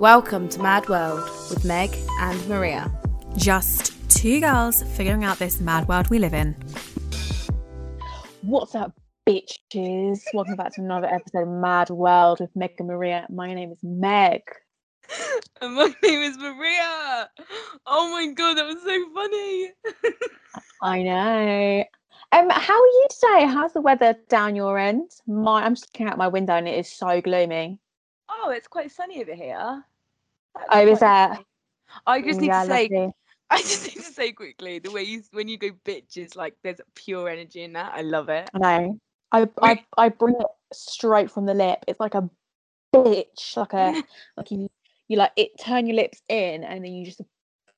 Welcome to Mad World with Meg and Maria. Just two girls figuring out this mad world we live in. What's up, bitches? Welcome back to another episode of Mad World with Meg and Maria. My name is Meg. And my name is Maria. Oh my god, that was so funny. I know. Um, how are you today? How's the weather down your end? My, I'm just looking out my window and it is so gloomy. Oh, it's quite sunny over here. That's Oh, is quite that? I just need Yeah, to say. I just need to say quickly, the way you when you go bitches, like there's pure energy in that. I love it. I know. I, I I bring it straight from the lip. It's like a bitch, like a like you you like it. Turn your lips in and then you just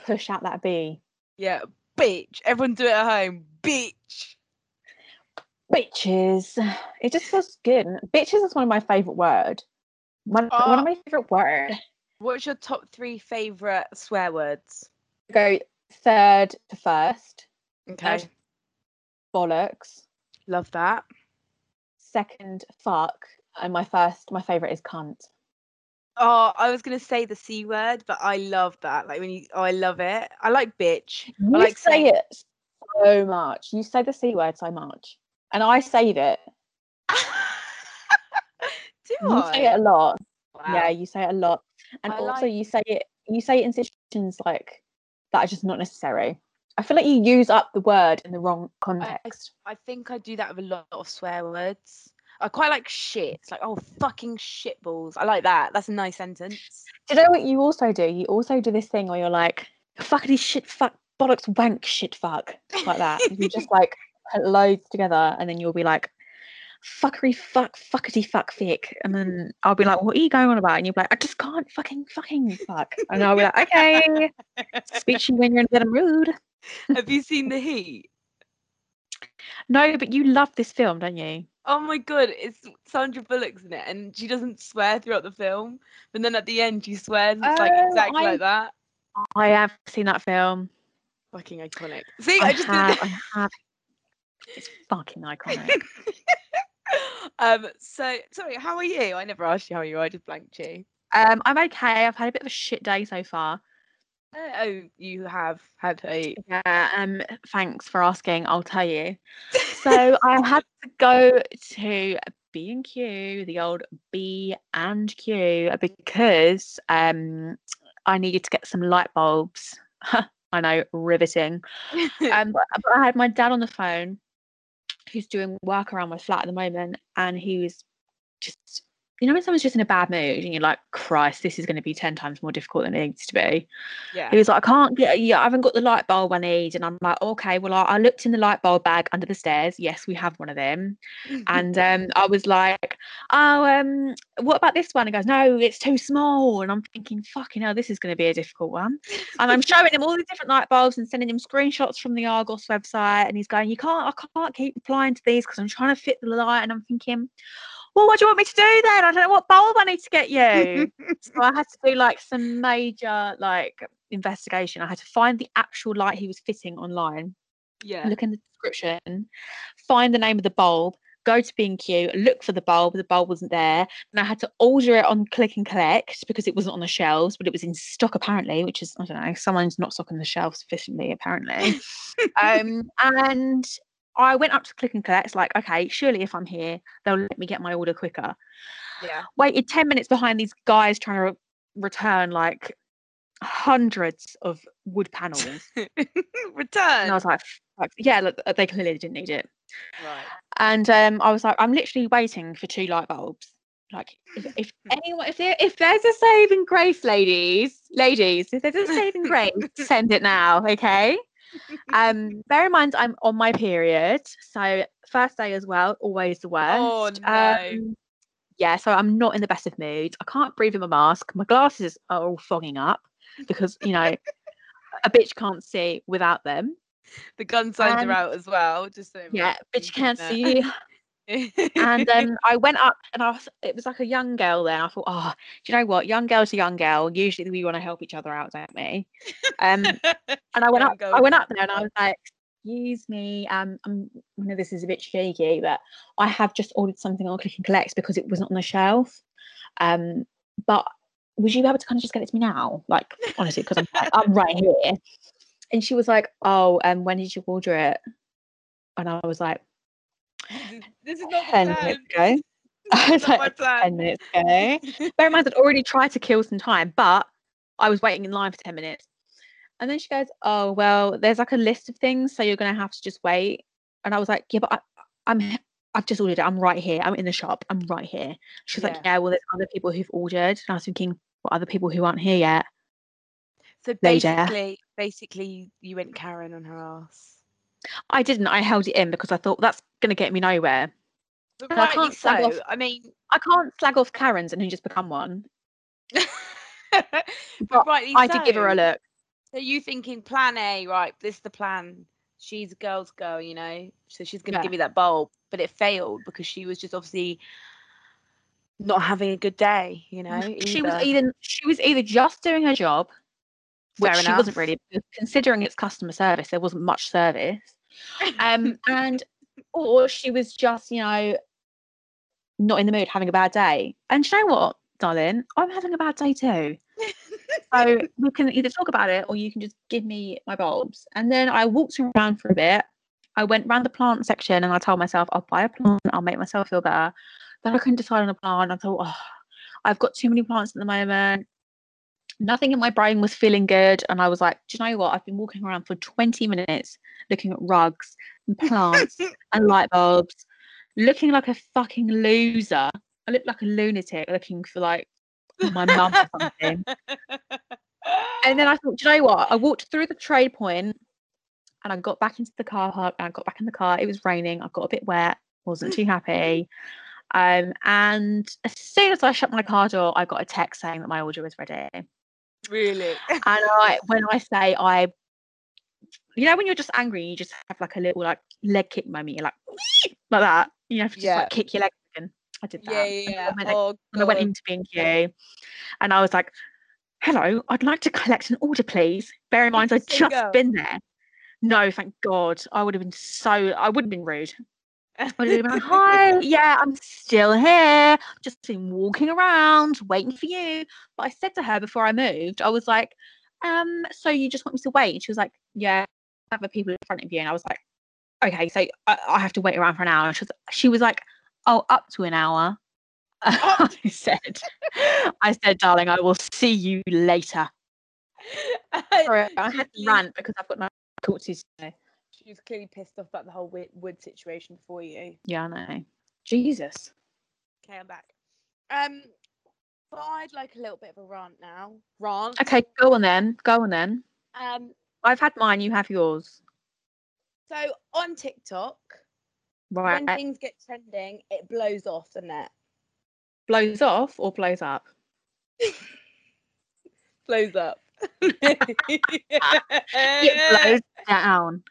push out that B. Yeah, bitch. Everyone do it at home. Bitch. Bitches. It just feels good. Bitches is one of my favorite word. One, one Oh. of my favorite words. What's your top three favorite swear words? Go third to first. Okay, Third, bollocks. love that. Second, fuck. And my first, my favorite is cunt. Oh, I was gonna say the c word, but I love that. Like when you, oh, I love it. I like bitch. You I like say saying- it so much. You say the c word so much, and I save it. Do You I? say it a lot. Yeah, you say it a lot, and I also like- you say it. You say it in situations like that are just not necessary. I feel like you use up the word in the wrong context. I think I do that with a lot of swear words. I quite like shit. It's like, oh, fucking shitballs. I like that. That's a nice sentence. Do you know what you also do? You also do this thing where you're like, fuckity shit, fuck, bollocks, wank, shit, fuck, like that. you just like put loads together, and then you'll be like, fuckery, fuck, fuckity, fuck, fick, and then I'll be like, what are you going on about? And you'll be like, I just can't fucking, fucking, fuck, and I'll be like, okay, speak to you when you're in a of mood. Have you seen The Heat? No, but you love this film, don't you? Oh my god, it's Sandra Bullock's in it, and she doesn't swear throughout the film, but then at the end she swears. It's like Oh, exactly I- like that. I have seen that film. Fucking iconic. See, I, just have, I have. It's fucking iconic. um. So sorry, how are you? I never asked you how are you are. I just blanked you. Um, I'm okay. I've had a bit of a shit day so far. Oh, you have had a. Yeah, um, thanks for asking. I'll tell you. So I had to go to B and Q, the old B and Q, because um, I needed to get some light bulbs. I know, riveting. Um, but I had my dad on the phone, who's doing work around my flat at the moment, and he was just. You know when someone's just in a bad mood and you're like, Christ, this is going to be 10 times more difficult than it needs to be. yeah. He was like, I can't get, yeah, I haven't got the light bulb I need. And I'm like, okay, well, I, I looked in the light bulb bag under the stairs. Yes, we have one of them. And um, I was like, oh, um, what about this one? He goes, no, it's too small. And I'm thinking, fucking hell, this is going to be a difficult one. And I'm showing him all the different light bulbs and sending him screenshots from the Argos website. And he's going, you can't, I can't keep applying to these because I'm trying to fit the light. And I'm thinking, well, what do you want me to do then? I don't know what bulb I need to get you so I had to do like some major like investigation. I had to find the actual light he was fitting online, yeah. look in the description, find the name of the bulb, go to B&Q, look for the bulb. The bulb wasn't there, and I had to order it on Click and Collect because it wasn't on the shelves, but it was in stock apparently, which is I don't know, someone's not stocking the shelves sufficiently apparently. um, and I went up to Click and Collect, like, okay, surely if I'm here, they'll let me get my order quicker yeah. waited 10 minutes behind these guys trying to re- return like hundreds of wood panels. Return. and I was like, yeah, look, uh, they clearly didn't need it. right. And um, I was like, I'm literally waiting for two light bulbs. Like, if, if anyone, if, there, if there's a saving grace, ladies, ladies, if there's a saving grace, send it now, okay? Um, bear in mind, I'm on my period, so first day as well, always the worst. Oh, no. Um, yeah, so I'm not in the best of moods. I can't breathe in my mask. My glasses are all fogging up because you know a bitch can't see without them. The gun signs and- are out as well. Just so Yeah, bitch can't see. and um, I went up and I was, it was like a young girl there. I thought, oh, do you know what? Young girl's to young girl. Usually we want to help each other out, don't we? Um, and I went up, I went up there and I was like, excuse me, um, I'm, I know this is a bit shaky, but I have just ordered something on Click and Collect because it wasn't on the shelf. Um, but would you be able to kind of just get it to me now? Like, honestly, because I'm, I'm right here. And she was like, oh, and um, when did you order it? And I was like, This is not 10 the plan. minutes ago. I was like, 10 minutes ago. Bear in mind, I'd already tried to kill some time, but I was waiting in line for 10 minutes. And then she goes, Oh, well, there's like a list of things. So you're going to have to just wait. And I was like, Yeah, but I, I'm, I've just ordered it. I'm right here. I'm in the shop. I'm right here. She's was like, Yeah. Yeah, well, there's other people who've ordered. And I was thinking, What other people who aren't here yet? So basically, basically, you went Karen on her ass. I didn't. I held it in because I thought that's going to get me nowhere. But And I rightly can't slag off- so. I mean, I can't slag off Karens and who just become one. but But rightly I did give her a look. So you thinking plan A, right? This is the plan. She's a girl's girl, you know. So she's gonna Yeah. give me that bulb, but it failed because she was just obviously not having a good day, you know. She was either she was either just doing her job, which Fair she wasn't really, considering it's customer service, there wasn't much service. Um, and or she was just, you know, not in the mood, having a bad day. And you know what, darling? I'm having a bad day too. So we can either talk about it or you can just give me my bulbs. And then I walked around for a bit. I went round the plant section and I told myself I'll buy a plant, I'll make myself feel better. Then I couldn't decide on a plant. I thought, oh, I've got too many plants at the moment. Nothing in my brain was feeling good. And I was like, do you know what? I've been walking around for 20 minutes looking at rugs and plants and light bulbs, looking like a fucking loser. I look like a lunatic looking for like my mum or something. And then I thought, do you know what? I walked through the trade point and I got back into the car park and I got back in the car. It was raining. I got a bit wet, wasn't too happy. Um, and as soon as I shut my car door, I got a text saying that my order was ready. And. I, when I say I, you know, when you're just angry, you just have like a little like leg kick moment. You're like, like that. You have to just Yeah. like kick your leg. And I did that. yeah, yeah, yeah. I went, Oh, and I went into B&Q and I was like, hello, I'd like to collect an order, please. Bear in mind, I'd just girl? been there. No, thank God. I would have been so, I would have been rude. I would have been like, hi, yeah, I'm still here. Just been walking around, waiting for you. But I said to her before I moved, I was like, um, so you just want me to wait? And she was like, yeah, other people in front of you. And I was like, okay, so I, I have to wait around for an hour. And she was, she was like, oh, up to an hour. I said, I said, darling, I will see you later. Sorry, I had to rant because I've got no difficulties today. She was clearly pissed off about the whole wood, wood situation before you. Yeah, I know. Jesus. Okay, I'm back. Um, but I'd like a little bit of a rant now. Rant. Okay, go on then. Go on then. Um, I've had mine. You have yours. so on TikTok, Right. when things get trending, it blows off the net. blows off or blows up? Blows up. It blows down.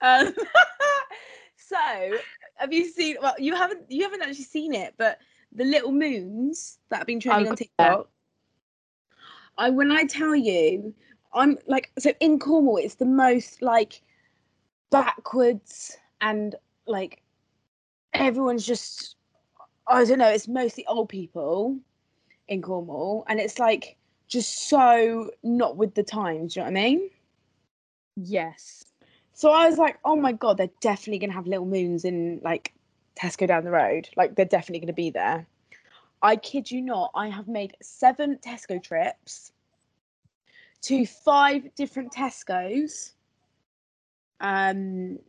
Um, so, have you seen? Well, you haven't. You haven't actually seen it, but the little moons that have been trending on TikTok. I when I tell you, I'm like so in Cornwall. It's the most like backwards and like everyone's just. I don't know. It's mostly old people in Cornwall, and it's like just so not with the times. Do you know what I mean? Yes. So I was like, oh my god, they're definitely gonna have little moons in like Tesco down the road. Like they're definitely gonna be there. I kid you not, I have made seven Tesco trips to five different Tesco's. Um,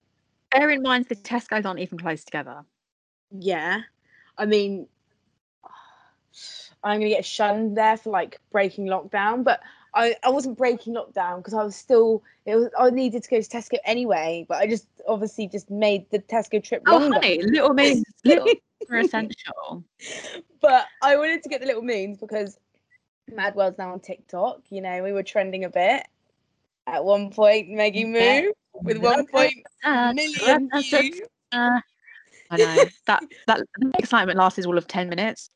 Bear in mind the Tesco's aren't even close together. yeah. I mean, I'm gonna get shunned there for like breaking lockdown, but I, I wasn't breaking lockdown because I was still it was I needed to go to Tesco anyway, but I just obviously just made the Tesco trip Oh, longer. honey, little moons, little are essential. but I wanted to get the little moons because Mad World's now on TikTok. You know, we were trending a bit at one point. Maggie Yeah. Moo with one point million views. Uh, I know that that excitement lasted all of ten minutes.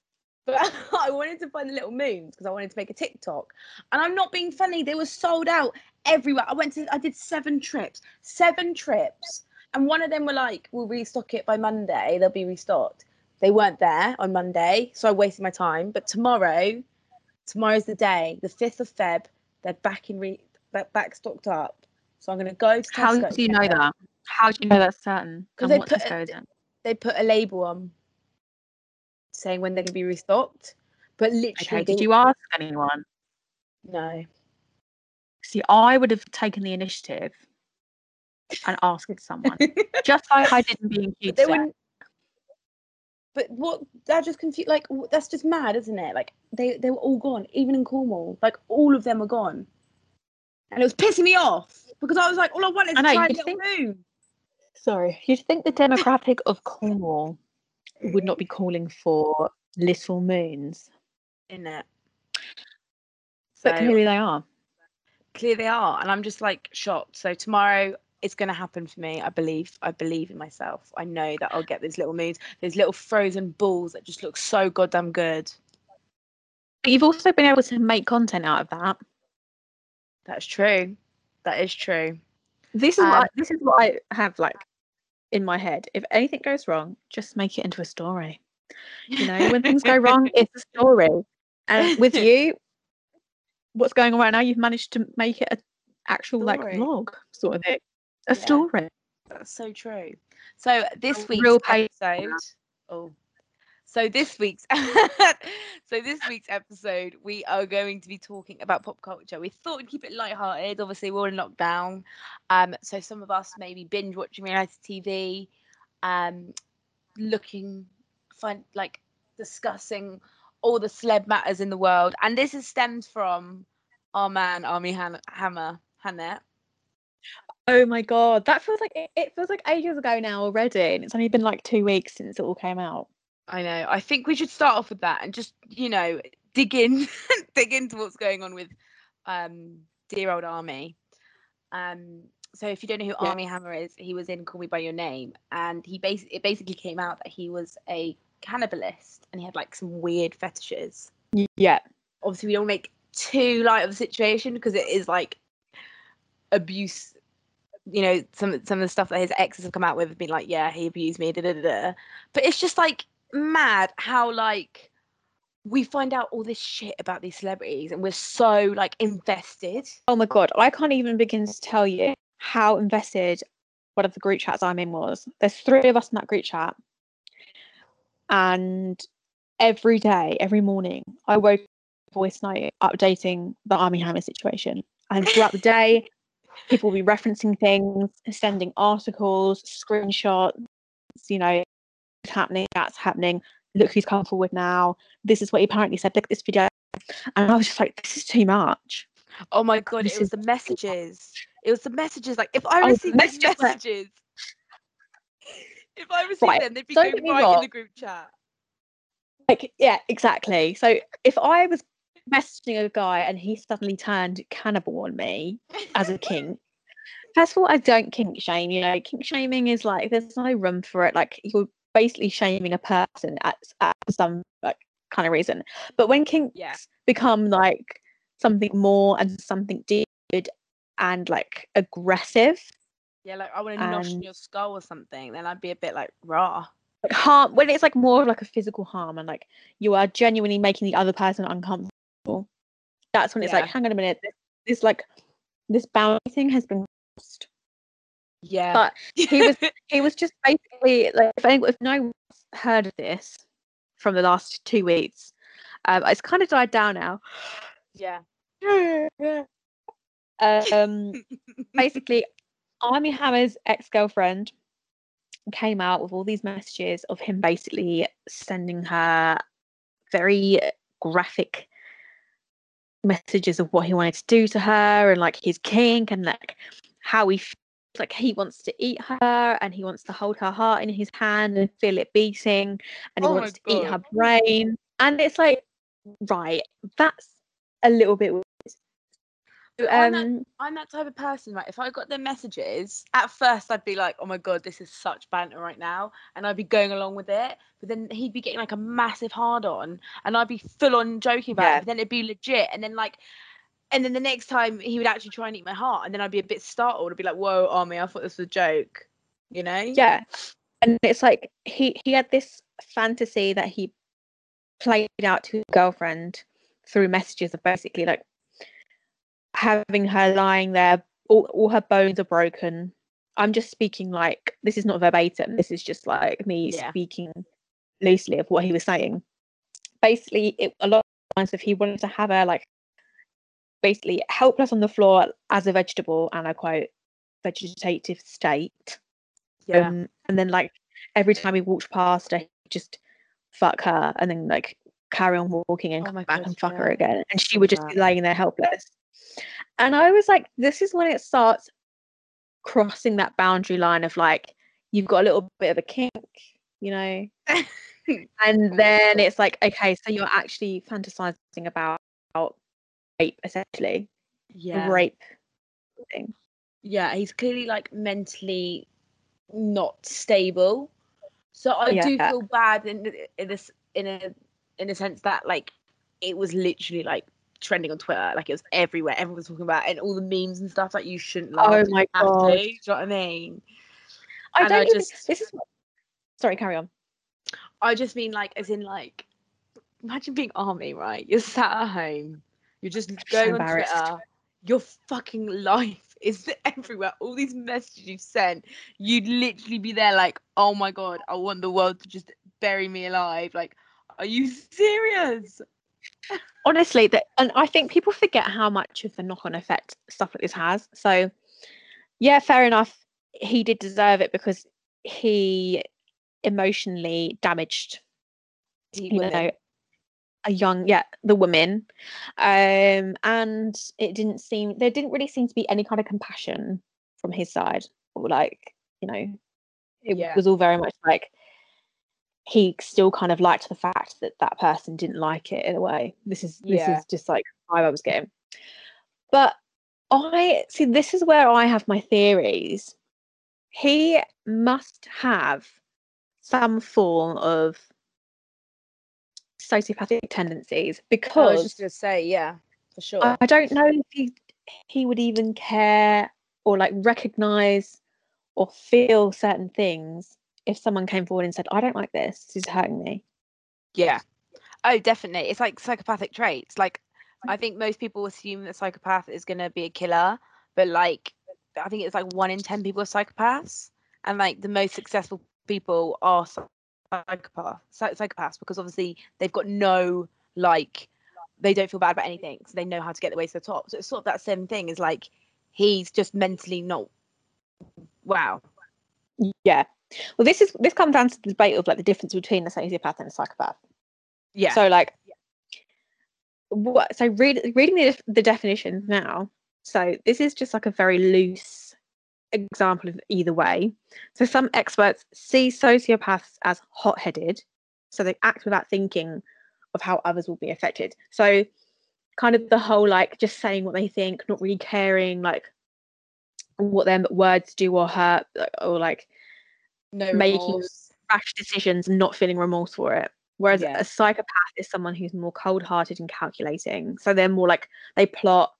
But I wanted to find the little moons because I wanted to make a TikTok. And I'm not being funny, they were sold out everywhere. I went to I did seven trips. Seven trips. And one of them were like, we'll restock it by Monday. They'll be restocked. They weren't there on Monday, so I wasted my time. But tomorrow tomorrow's the day, the fifth of Feb. They're back in re back, back stocked up. So I'm gonna go to Tesco. How do you know that? How do you know that's certain? Because they put Tesco it- is it? They put a label on saying when they're gonna be restocked. But literally, Okay, did you ask anyone? No. See, I would have taken the initiative and asked someone, just like I did in B and Q. But they wouldn't. But what? That just confused. Like that's just mad, isn't it? Like they they were all gone, even in Cornwall. Like all of them were gone, and it was pissing me off because I was like, all I want is I to know, try a you'd think- moon. Sorry, you'd think the demographic of Cornwall would not be calling for little moons, In it. but So clearly they are. clear they are, and I'm just like shocked. So tomorrow it's going to happen for me. I believe. I believe in myself. I know that I'll get those little moons, those little frozen balls that just look so goddamn good. But you've also been able to make content out of that. That's true. That is true. This is Um, what I, this is what I have like in my head. If anything goes wrong, just make it into a story. You know, when things go wrong, it's a story. And with you, what's going on right now, you've managed to make it an actual like Story. vlog sort of thing. A Yeah. story. That's so true. So this A week's real episode. Oh. So this week's so this week's episode we are going to be talking about pop culture. We thought we'd keep it lighthearted. Obviously, we're all in lockdown. Um, so some of us maybe binge watching reality TV, um, looking find like discussing all the celeb matters in the world. And this is stems from our man Armie Han- Hammer Hannett. Oh my god, that feels like it, it feels like ages ago now already, and it's only been like two weeks since it all came out. I know. I think we should start off with that and just, you know, dig in, dig into what's going on with um dear old Armie. Um, so if you don't know who Yeah. Armie Hammer is, he was in Call Me by Your Name, and he basically it basically came out that he was a cannibalist and he had like some weird fetishes. Yeah, Obviously, we don't make too light of the situation because it is like abuse. You know, some some of the stuff that his exes have come out with have been like, yeah, he abused me, da da da. da. But it's just like mad how like we find out all this shit about these celebrities and we're so like invested. Oh my god, I can't even begin to tell you how invested one of the group chats I'm in was. There's three of us in that group chat, and every day, every morning, I woke up voice note updating the Armie Hammer situation. And throughout the day, people will be referencing things, sending articles, screenshots. You know, happening, that's happening. Look who's come forward now. This is what he apparently said. Look at this video. And I was just like, this is too much. Oh my god, This it was is the messages. It was the messages. Like if I Oh, received these messages messages, if I received Right, them, they'd be don't going right in the group chat. Like, yeah, exactly. So if I was messaging a guy and he suddenly turned cannibal on me as a kink, first of all, I don't kink shame. You know, kink shaming is like there's no room for it. Like you're basically shaming a person at, at some like kind of reason. But when kinks Yeah. become like something more and something deep and like aggressive, Yeah, like I want to nosh in your skull or something, then I'd be a bit like raw. like harm when it's like more of like a physical harm and like you are genuinely making the other person uncomfortable that's when it's like hang on a minute this, this like this boundary thing has been crossed Yeah. But he was he was just basically like if anyone if no one's heard of this from the last two weeks um it's kind of died down now yeah. um basically armie hammer's ex-girlfriend came out with all these messages of him basically sending her very graphic messages of what he wanted to do to her and like his kink and like how he like he wants to eat her and he wants to hold her heart in his hand and feel it beating and he Oh wants to eat her brain and it's like right that's a little bit weird. So I'm that- um I'm that type of person, right? If I got the messages, at first I'd be like, "Oh my god, this is such banter right now," and I'd be going along with it. But then he'd be getting like a massive hard on, and I'd be full on joking about Yeah. it. But then it'd be legit, and then like, and then the next time he would actually try and eat my heart, and then I'd be a bit startled. I'd be like, "Whoa, Armie, I thought this was a joke," you know? yeah and it's like he he had this fantasy that he played out to his girlfriend through messages of basically like having her lying there, all, all her bones are broken. I'm just speaking like this is not verbatim. This is just like me Yeah. speaking loosely of what he was saying. Basically, it, a lot of times if he wanted to have her like basically helpless on the floor as a vegetable and I quote vegetative state. Yeah. Um, and then like every time he walked past her, he'd just fuck her and then like carry on walking and Oh come back gosh, and fuck her again. And she would just be that. laying there helpless. And I was like, this is when it starts crossing that boundary line of like, you've got a little bit of a kink, you know? and then it's like, okay, so you're actually fantasizing about rape, essentially. yeah. Rape thing. yeah, he's clearly like mentally not stable. So I do feel bad in in this in a in a sense that like it was literally like trending on Twitter, like it was everywhere. Everyone was talking about it and all the memes and stuff like you shouldn't laugh. Oh my have to, God. Do you know what I mean? I And don't I even, just- this is sorry, carry on. I just mean like as in like imagine being armie, right? You're sat at home, you're just so going on. Twitter, your fucking life is everywhere. All these messages you've sent, you'd literally be there like, oh my god, I want the world to just bury me alive. Like, are you serious? honestly that and i think people forget how much of the knock-on effect stuff like this has so yeah fair enough he did deserve it because he emotionally damaged you know a young yeah the woman um and it didn't seem there didn't really seem to be any kind of compassion from his side or like you know it Yeah. was all very much like he still kind of liked the fact that that person didn't like it in a way this is this Yeah. is just like i was getting but i see this is where i have my theories he must have some form of sociopathic tendencies I was because just gonna say, yeah, for sure. I, I don't know if he he would even care or like recognize or feel certain things if someone came forward and said, "I don't like this. This is hurting me." Yeah. Oh, definitely. It's like psychopathic traits. Like, I think most people assume that psychopath is going to be a killer, but like, I think it's like one in 10 people are psychopaths. And like, the most successful people are psychopaths, psychopaths because obviously they've got no, like, they don't feel bad about anything. So they know how to get their way to the top. So it's sort of that same thing is like, he's just mentally not, wow. Yeah. Well, this is this comes down to the debate of like the difference between a sociopath and a psychopath. Yeah. So like, what? So read, reading the the definitions now. So this is just like a very loose example of either way. So some experts see sociopaths as hot-headed, so they act without thinking of how others will be affected. So kind of the whole like just saying what they think, not really caring like what their words do or hurt, like, or like no making- remorse. rash decisions and not feeling remorse for it. Whereas Yeah. a psychopath is someone who's more cold hearted and calculating. So they're more like they plot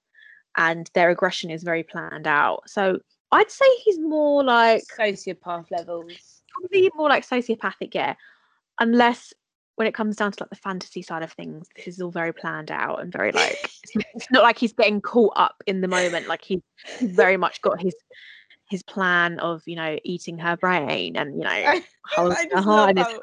and their aggression is very planned out. So I'd say he's more like sociopath levels. probably more like sociopathic, yeah. Unless when it comes down to like the fantasy side of things, this is all very planned out and very like it's, not like he's getting caught up in the moment. Like he's very much got his his plan of you know eating her brain and you know I, holding I her heart how,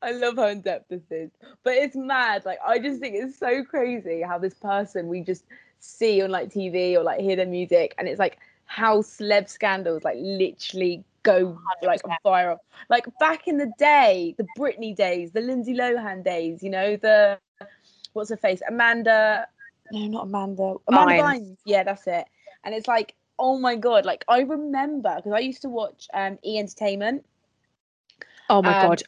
I love how in depth this is. But it's mad. Like I just think it's so crazy how this person we just see on like TV or like hear their music and it's like how celeb scandals like literally go like 100%. viral. Like back in the day, the Britney days, the Lindsay Lohan days, you know, the what's her face? Amanda no, not Amanda. Amanda Bynes. Bynes. Yeah, that's it. And it's like, oh my god, like I remember because I used to watch um E Entertainment. Oh my Um, god.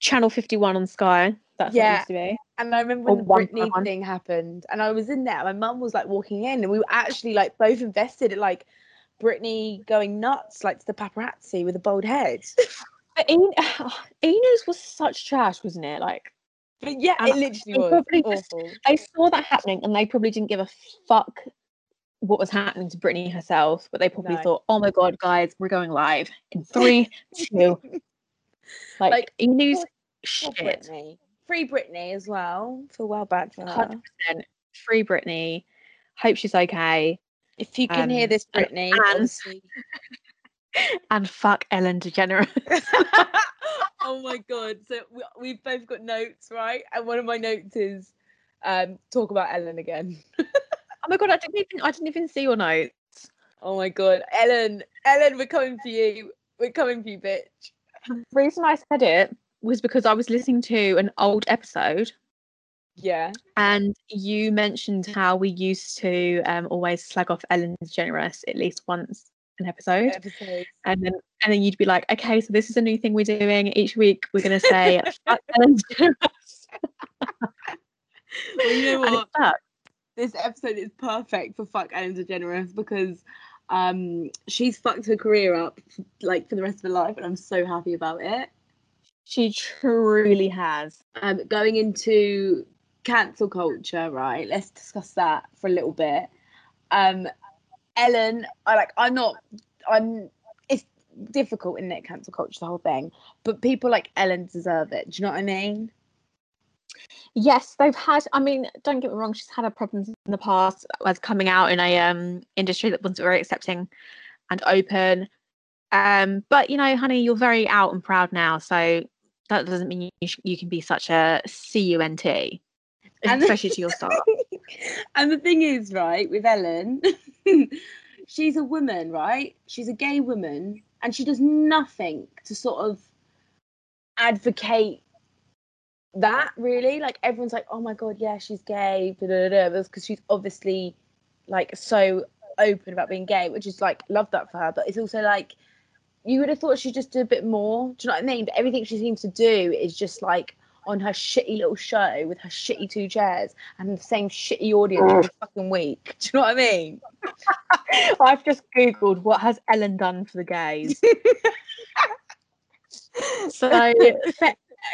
Channel 51 on Sky. That's what it Yeah. used to be. And I remember Or when the one Britney one. thing happened, and I was in there. My mum was like walking in, and we were actually like both invested in like Britney going nuts, like to the paparazzi with a bald head. But En- Enos was such trash, wasn't it? Like but yeah, it literally was just- awful. they saw that happening and they probably didn't give a fuck what was happening to Britney herself, but they probably No. thought, "Oh my god, guys, we're going live in three, two. Like, Like, Enos shit. Britney. free Britney as well. Well for her. Hundred percent free Britney. Hope she's okay. If you can hear Um, this, Britney, and- And fuck Ellen DeGeneres. oh my god! So we, we've both got notes, right? And one of my notes is um, talk about Ellen again. oh my god, I didn't even I didn't even see your notes. Oh my god, Ellen, Ellen, we're coming for you. We're coming for you, bitch. The reason I said it was because I was listening to an old episode Yeah. and you mentioned how we used to um, always slag off Ellen DeGeneres at least once an episode. And then and then you'd be like, okay, so this is a new thing we're doing. Each week we're gonna say fuck Ellen DeGeneres. Well, you know what? this episode is perfect for fuck Ellen DeGeneres because um she's fucked her career up like for the rest of her life, and I'm so happy about it. She truly has. um, going into cancel culture, right? Let's discuss that for a little bit. Um, Ellen, I like. I'm not. I'm. It's difficult, isn't it? Cancel culture, the whole thing. But people like Ellen deserve it. Do you know what I mean? Yes, they've had. I mean, don't get me wrong. She's had her problems in the past as coming out in a um industry that wasn't very accepting and open. Um, but you know, honey, you're very out and proud now, so that doesn't mean you sh- you can be such a cunt, And- especially to your staff. and the thing is, right, with Ellen, she's a woman, right? She's a gay woman, and she does nothing to sort of advocate that really. Like everyone's like, oh my god, yeah, she's gay, because she's obviously like so open about being gay, which is like love that for her. But it's also like you would have thought she'd just do a bit more. Do you know what I mean? But everything she seems to do is just like on her shitty little show with her shitty two chairs and the same shitty audience every fucking week. Do you know what I mean? I've just googled what has Ellen done for the gays. So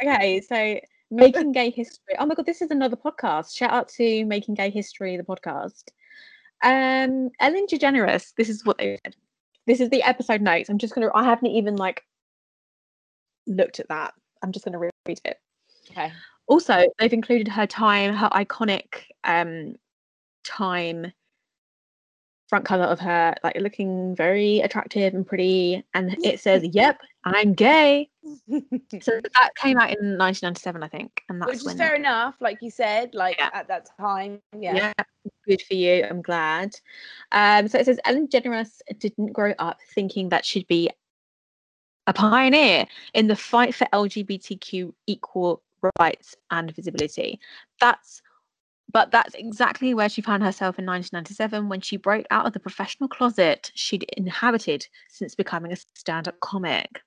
okay, so making gay history. Oh my god, this is another podcast. Shout out to Making Gay History, the podcast. Um, Ellen DeGeneres. This is what they said. This is the episode notes. I'm just gonna. I haven't even like looked at that. I'm just gonna read it. Okay. Also, they've included her time, her iconic um time front cover of her like looking very attractive and pretty and it says yep i'm gay so that came out in 1997 i think and that's Which is fair enough, like you said, like Yeah. at that time. Yeah. yeah. good for you i'm glad um so it says ellen degeneres didn't grow up thinking that she'd be a pioneer in the fight for lgbtq equal rights and visibility that's but that's exactly where she found herself in 1997 when she broke out of the professional closet she'd inhabited since becoming a stand-up comic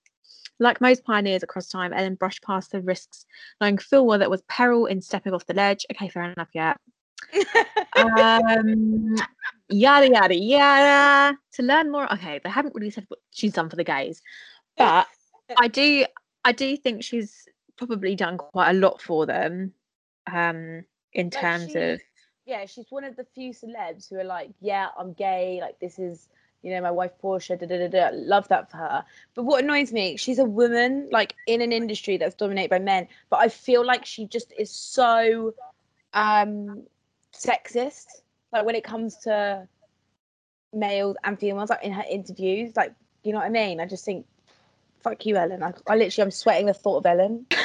like most pioneers across time, Ellen brushed past the risks, knowing full well there was peril in stepping off the ledge. Okay, fair enough, yeah um, yada yada yada. To learn more, okay, they haven't really said what she's done for the gays, but I do, I do think she's probably done quite a lot for them, um, in Like, terms she- of yeah, she's one of the few celebs who are like, yeah, I'm gay. Like this is, you know, my wife Portia. Da, da, da, da. Love that for her. But what annoys me, she's a woman, like in an industry that's dominated by men. But I feel like she just is so um sexist. Like when it comes to males and females, like in her interviews, like you know what I mean. I just think, fuck you, Ellen. I, I literally, I'm sweating the thought of Ellen.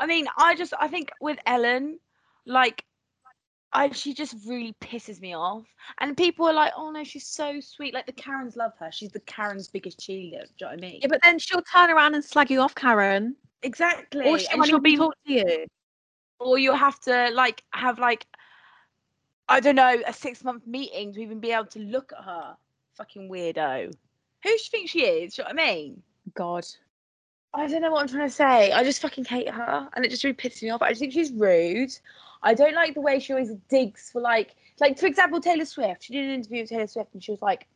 I mean, I just, I think with Ellen, like I she just really pisses me off. And people are like, oh no, she's so sweet. Like the Karens love her. She's the Karen's biggest cheerleader. Do you know what I mean? yeah, but then she'll turn around and slag you off, Karen, exactly. or she and won't she'll be talk to you. or you'll have to like have like I don't know, a six month meeting to even be able to look at her. Fucking weirdo. Who she you think she is? Do you know what I mean? God, I don't know what I'm trying to say. I just fucking hate her, and it just really pisses me off. I just think she's rude. I don't like the way she always digs for like, like for example, Taylor Swift. She did an interview with Taylor Swift, and she was like,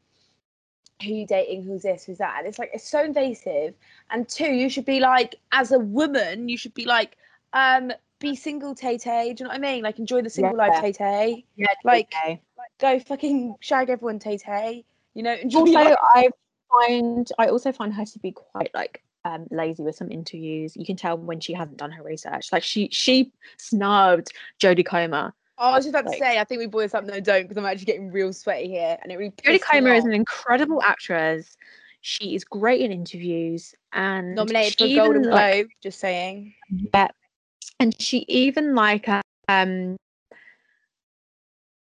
"Who you dating? Who's this? Who's that?" And it's like it's so invasive. And two, you should be like, as a woman, you should be like, um, be single, Tay Tay. Do you know what I mean? Like enjoy the single life, Yeah. Tay Tay. yeah, Like, okay. Go fucking shag everyone, Tay Tay. You know, enjoy also life. I find I also find her to be quite like um, lazy with some interviews. You can tell when she hasn't done her research. Like she she snubbed Jodie Comer. Oh, I was just about Like- to say, I think we this up. No, don't, because I'm actually getting real sweaty here, and it really. Jodie Comer is an incredible actress. She is great in interviews and nominated for a Golden even, like, Globe. Just saying. Yeah. And she even like um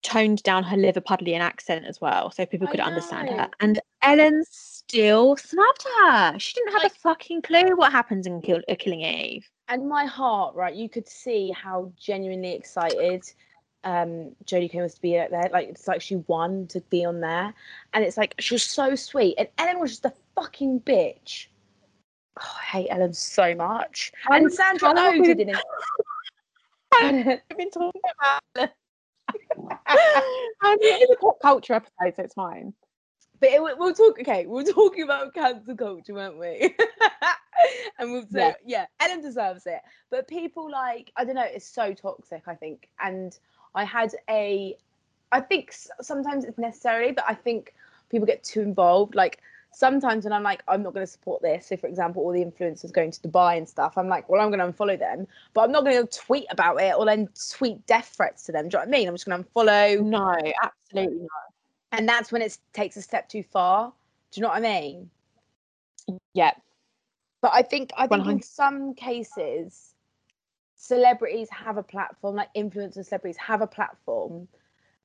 toned down her Liverpudlian accent as well, so people could understand her. And Ellen still snubbed her. She didn't have Like- a fucking clue what happens in Kill- uh, Killing Eve. And my heart, right, you could see how genuinely excited um Jodie Comer was to be out there. Like it's like she won to be on there. And it's like she was so sweet. And Ellen was just a fucking bitch. Oh, I hate Ellen so much. I'm and Sandra Oh happy- didn't. I've been talking about I mean, it's a pop culture episode, so it's fine. But it, we'll talk. Okay, we're talking about cancel culture, weren't we? and we'll say, Yeah. yeah. Ellen deserves it. But people like, I don't know, it's so toxic. I think, and I had a, I think sometimes it's necessary, but I think people get too involved. Like sometimes when I'm like, I'm not going to support this. So, for example, all the influencers going to Dubai and stuff, I'm like, well, I'm going to unfollow them, but I'm not going to tweet about it or then tweet death threats to them. Do you know what I mean? I'm just going to unfollow No, absolutely not. And that's when it takes a step too far. Do you know what I mean? Yeah, But I think I think in some cases, celebrities have a platform, like influencers, celebrities have a platform.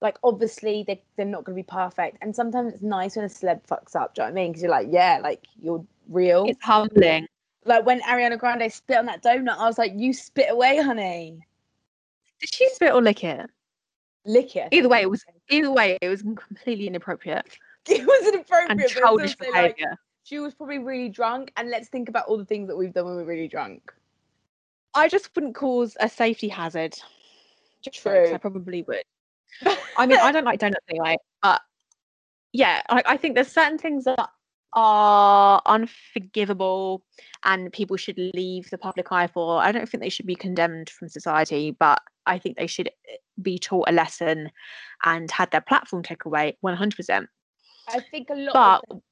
Like obviously they they're not going to be perfect, and sometimes it's nice when a celeb fucks up. Do you know what I mean? Because you're like, yeah, like you're real. it's humbling. like when Ariana Grande spit on that donut, I was like, you spit away, honey. Did she spit or lick it? Lick it. Either way, it was either way it was completely inappropriate It was inappropriate. and childish also, like, she was probably really drunk, and let's think about all the things that we've done when we're really drunk. I just wouldn't cause a safety hazard. Jokes, True. I probably would. I mean, I don't like donuts anyway, but yeah, I, I think there's certain things that are unforgivable and people should leave the public eye for. I don't think they should be condemned from society, but I think they should eh, be taught a lesson and had their platform taken away 100%. I think a lot. But of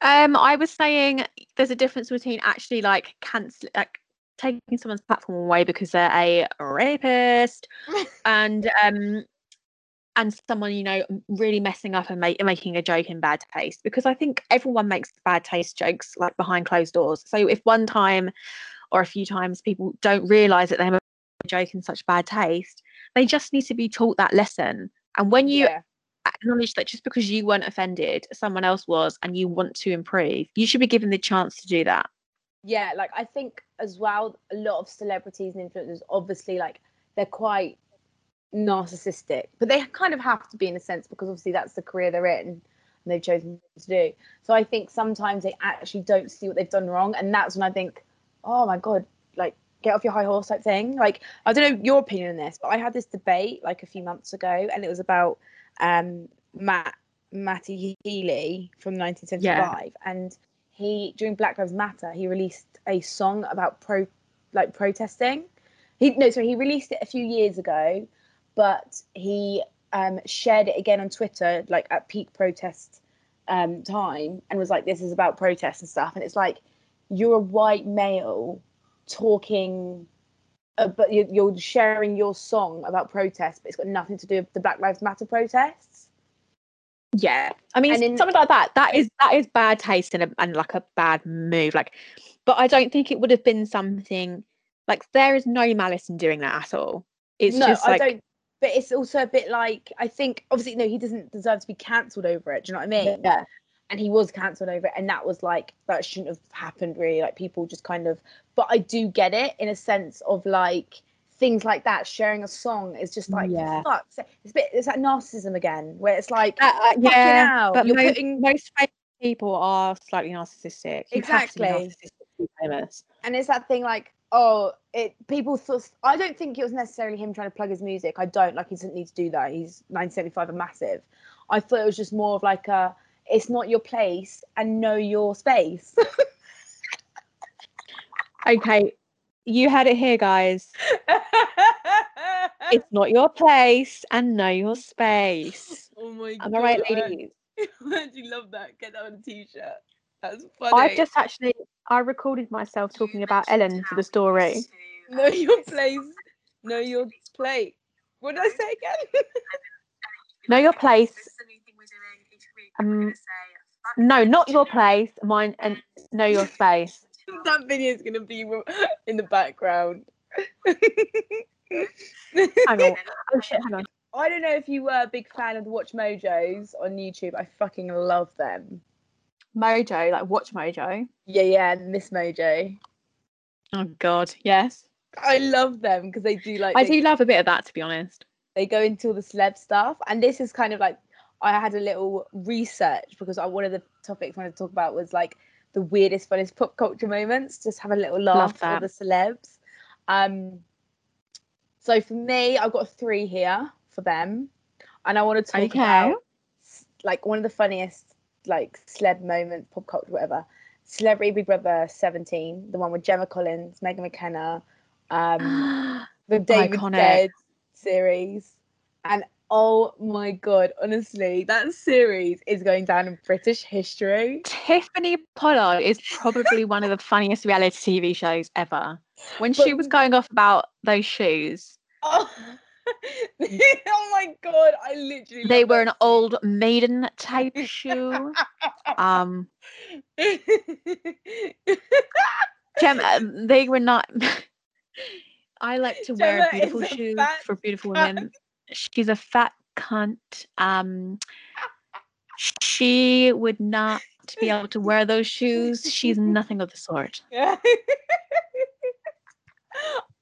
um, I was saying there's a difference between actually like cancel like taking someone's platform away because they're a rapist and um and someone you know really messing up and make, making a joke in bad taste because I think everyone makes bad taste jokes like behind closed doors. So if one time or a few times people don't realize that they have a joke in such bad taste, they just need to be taught that lesson. And when you yeah. acknowledge that just because you weren't offended, someone else was, and you want to improve, you should be given the chance to do that. yeah like i think as well a lot of celebrities and influencers obviously like they're quite narcissistic but they kind of have to be in a sense because obviously that's the career they're in and they've chosen to do. So i think sometimes they actually don't see what they've done wrong and that's when i think oh my god like get off your high horse type thing. Like i don't know your opinion on this but i had this debate like a few months ago and it was about um matt matty healy from 1975 and he during Black Lives Matter he released a song about pro like protesting. He no sorry he released it a few years ago, but he um, shared it again on Twitter like at peak protest um, time and was like this is about protest and stuff and it's like you're a white male talking. Uh, but you're, you're sharing your song about protest, but it's got nothing to do with the Black Lives Matter protests. Yeah, I mean in- something like that. That is that is bad taste and, a, and like a bad move. Like, but I don't think it would have been something like there is no malice in doing that at all. It's no, just like I don't. But it's also a bit like I think obviously no, he doesn't deserve to be cancelled over it. Do you know what I mean? yeah, And he was cancelled over it, and that was like that shouldn't have happened really. Like people just kind of. But I do get it in a sense of like things like that. Sharing a song is just like Yeah. fuck. It's a bit. It's like narcissism again, where it's like Uh, uh, yeah. hell, But you're most, putting most famous people are slightly narcissistic. You have to be Exactly. narcissistic famous. and it's that thing like oh it people thought i don't think it was necessarily him trying to plug his music. I don't like he doesn't need to do that. He's 1975 and massive. I thought it was just more of like a it's not your place and know your space. Okay, you had it here, guys. It's not your place and know your space. oh my Am I right, ladies? I actually love that? Get that on a t-shirt That's funny. I've just actually I recorded myself talking about Ellen for the story. know your place. Know your place. What did I say again? Know your place. Um, no, not your place, mine, and know your space. that video is gonna be in the background. Hang on. Oh shit, hang on. I don't know if you were a big fan of the Watch Mojos on YouTube. I fucking love them. Mojo, like Watch Mojo. Yeah, yeah, Miss Mojo. Oh God, yes. I love them because they do like I they, do love a bit of that, to be honest. they go into all the celeb stuff, and this is kind of like I had a little research because I, one of the topics I wanted to talk about was like the weirdest, funniest pop culture moments. Just have a little laugh for the celebs. Um, so for me, I've got three here for them, and I want to talk Okay. about like one of the funniest like celeb moments, pop culture, whatever. Celebrity Big Brother 17, the one with Gemma Collins, Megan McKenna, um, the David Iconic. Dead series. And oh my god, honestly, that series is going down in British history. Tiffany Pollard is probably one of the funniest reality TV shows ever. When she was going off about those shoes, Oh, oh my god, I literally they were an old maiden type shoe. Um, Gemma, they were not. I like to wear beautiful shoes for beautiful cunt. women. She's a fat cunt. Um, she would not be able to wear those shoes. She's nothing of the sort. Yeah.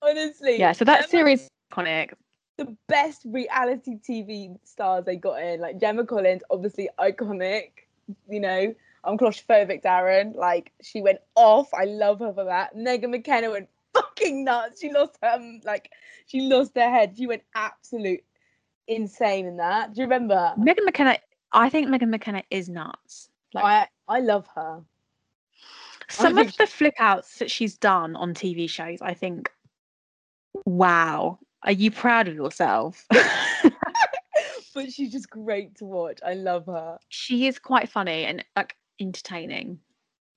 Honestly, Yeah, so that Gemma- series is iconic. The best reality TV stars they got in. Like Gemma Collins, obviously iconic. You know, I'm claustrophobic, Darren. Like she went off. I love her for that. Megan McKenna went fucking nuts. She lost her um, like she lost her head. She went absolute insane in that. Do you remember? Megan McKenna, I think Megan McKenna is nuts. Like I I love her. some of the flip outs that she's done on TV shows, I think, wow. Are you proud of yourself? but she's just great to watch. I love her. she is quite funny and like entertaining.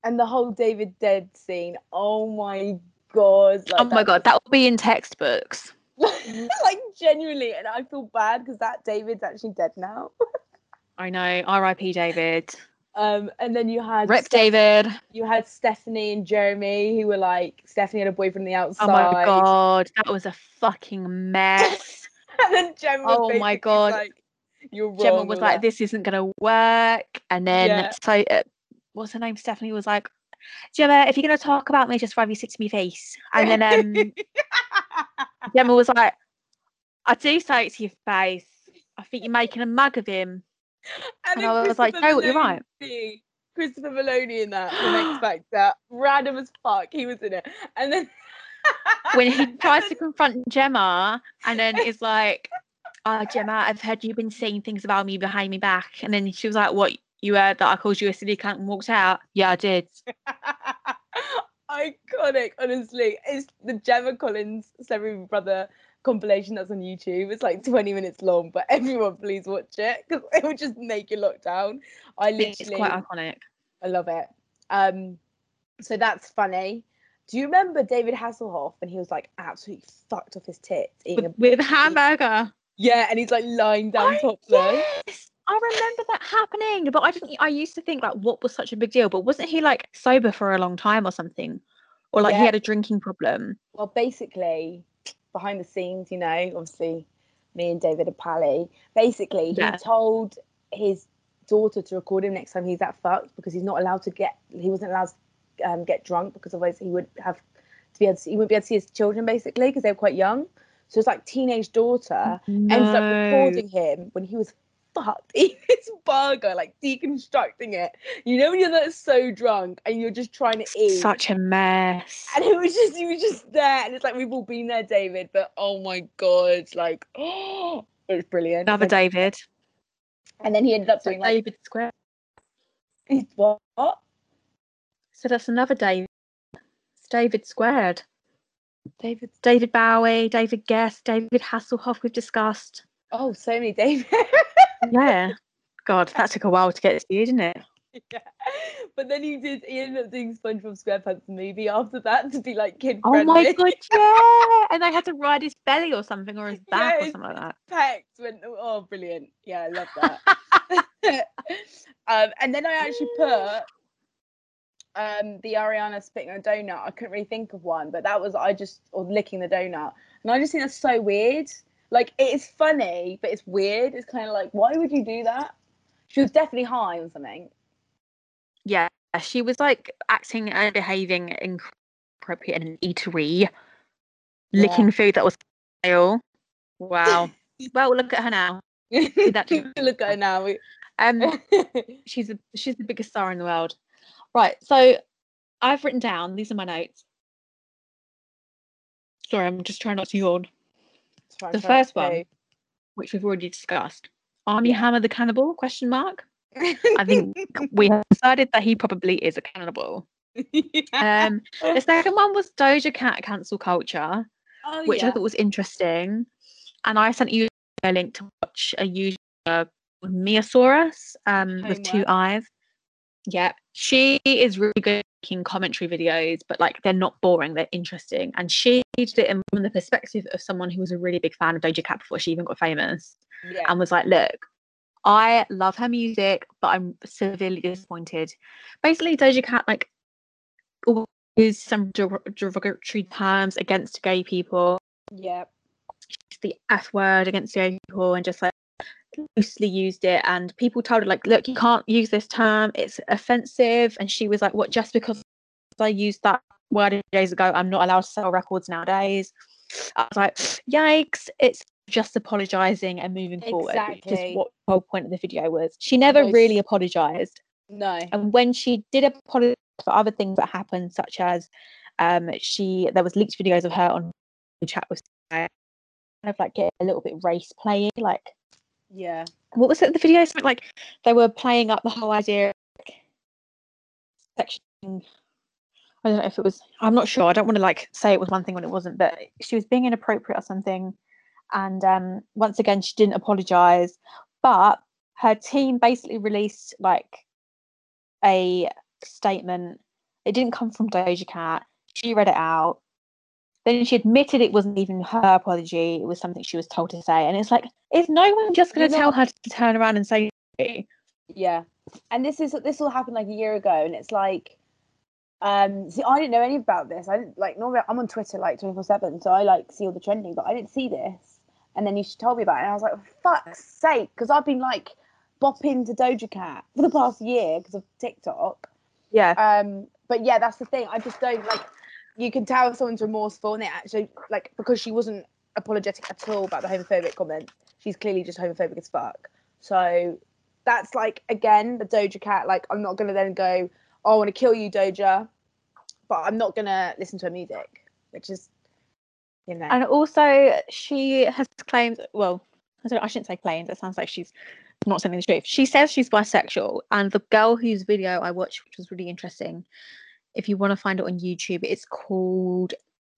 And the whole David Dead scene. Oh my god. Like, oh my god, that will be in textbooks. like genuinely, and I feel bad because that David's actually dead now. I know. R.I.P. David. Um, and then you had Rip David. you had Stephanie and Jeremy who were like Stephanie had a boyfriend on the outside. Oh my god, that was a fucking mess. And then Gemma was Oh my God. like, You're wrong. Gemma was like, that. "This isn't gonna work," and then Yeah. so uh, what's her name? Stephanie was like, "Gemma, if you're gonna talk about me, just rather you sit to me face." And then um, Gemma was like, "I do say it to your face. I think you're making a mug of him." and then I was like, "No, you're right." Maloney- Christopher Maloney in that, the X Factor, random as fuck. He was in it, and then when he tries to confront Gemma and then is like, Oh, Gemma, I've heard you've been saying things about me behind me back. And then she was like, What? You heard that I called you a silly cunt and walked out? Yeah, I did. iconic. Honestly, it's the Gemma Collins Celebrity Brother compilation that's on YouTube. It's like 20 minutes long, but everyone please watch it because it will just make you look down. I literally, It's quite iconic. I love it. Um, so that's funny. Do you remember David Hasselhoff when he was like absolutely fucked off his tits eating a With, with hamburger. yeah, and he's like lying down Oh, topless. yes, I remember that happening. But I didn't I used to think like what was such a big deal, but wasn't he like sober for a long time or something? Or like he had a drinking problem. Well, basically, behind the scenes, you know, obviously, me and David are pally. Basically, he Yeah. told his daughter to record him next time he's that fucked because he's not allowed to get. He wasn't allowed to um, get drunk because otherwise he would have to be able to. He wouldn't be able to see his children basically because they were quite young. So it's like teenage daughter ends up recording him when he was fucked eating his burger, like deconstructing it. You know when you're like so drunk and you're just trying to eat. Such a mess. And it was just, he was just there, and it's like we've all been there, David. But oh my god, like, oh, it was brilliant. Another and, David. and then he ended up doing like, David Square. he's what? So that's another David. It's David squared. David. David Bowie, David Gest, David Hasselhoff. We've discussed. Oh, so many David. Yeah. God, that took a while to get to you, didn't it? yeah. But then he did. He ended up doing SpongeBob SquarePants movie after that to be like kid Oh friendly. my god, yeah. And they had to ride his belly or something or his back Yeah, or something like that. Pecs went. Oh, brilliant! Yeah, I love that. um, and then I actually put um the Ariana spitting a donut. I couldn't really think of one, but that was I just or licking the donut, and I just think that's so weird. Like it is funny, but it's weird. It's kind of like, why would you do that? She was definitely high on something. Yeah, she was like acting and behaving inappropriate in an eatery, Yeah. licking food that was stale. Wow. well, look at her now. that. Look at her now. Um, she's a, she's the biggest star in the world. Right. So I've written down. These are my notes. Sorry, I'm just trying not to yawn. The first one. Which we've already discussed. Armie Yeah. Hammer the cannibal? Question mark. I think we decided that he probably is a cannibal. Yeah. Um, the second one was Doja Cat cancel culture, oh, which I thought was interesting. And I sent you a link to watch a YouTuber called Miasaurus um, with two eyes. Yeah, she is really good making commentary videos, but like they're not boring, they're interesting. And she did it in- from the perspective of someone who was a really big fan of Doja Cat before she even got famous yeah. and was like, look, I love her music, but I'm severely disappointed. Basically, Doja Cat like used some der- derogatory terms against gay people, yeah. the F word against gay people, and just like loosely used it. And people told her like, look, you can't use this term; it's offensive. And she was like, what? Just because I used that word days ago, I'm not allowed to sell records nowadays. I was like, yikes! It's just apologizing and moving forward, which is what the whole point of the video was. She never Most- really apologized, No. and when she did apologize for other things that happened, such as um, she there was leaked videos of her on chat with kind of like get a little bit race playing, like Yeah. what was it? The video something like they were playing up the whole idea. Section. I don't know if it was. I'm not sure. I don't want to like say it was one thing when it wasn't. But she was being inappropriate or something, and um, once again she didn't apologize. But her team basically released like a statement. It didn't come from Doja Cat. She read it out. Then she admitted it wasn't even her apology. It was something she was told to say. And it's like, is no one just going to tell her to turn around and say. Yeah. And this is this all happened like a year ago, and it's like, um, see, I didn't know any about this. I didn't like normally I'm on Twitter like 24 seven, so I like see all the trending, but I didn't see this. And then you told me about it, and I was like, fuck's sake, because I've been like bopping to Doja Cat for the past year because of TikTok. yeah, Um, but yeah, that's the thing. I just don't like. You can tell if someone's remorseful, and they actually like because she wasn't apologetic at all about the homophobic comment. She's clearly just homophobic as fuck. So that's like again the Doja Cat. Like I'm not gonna then go, oh, I want to kill you, Doja, but I'm not gonna listen to her music, which is, you know, and also she has claimed. Well, I, shouldn't say claimed. It sounds like she's not saying the truth. She says she's bisexual, and the girl whose video I watched, which was really interesting. If you want to find it on YouTube, it's called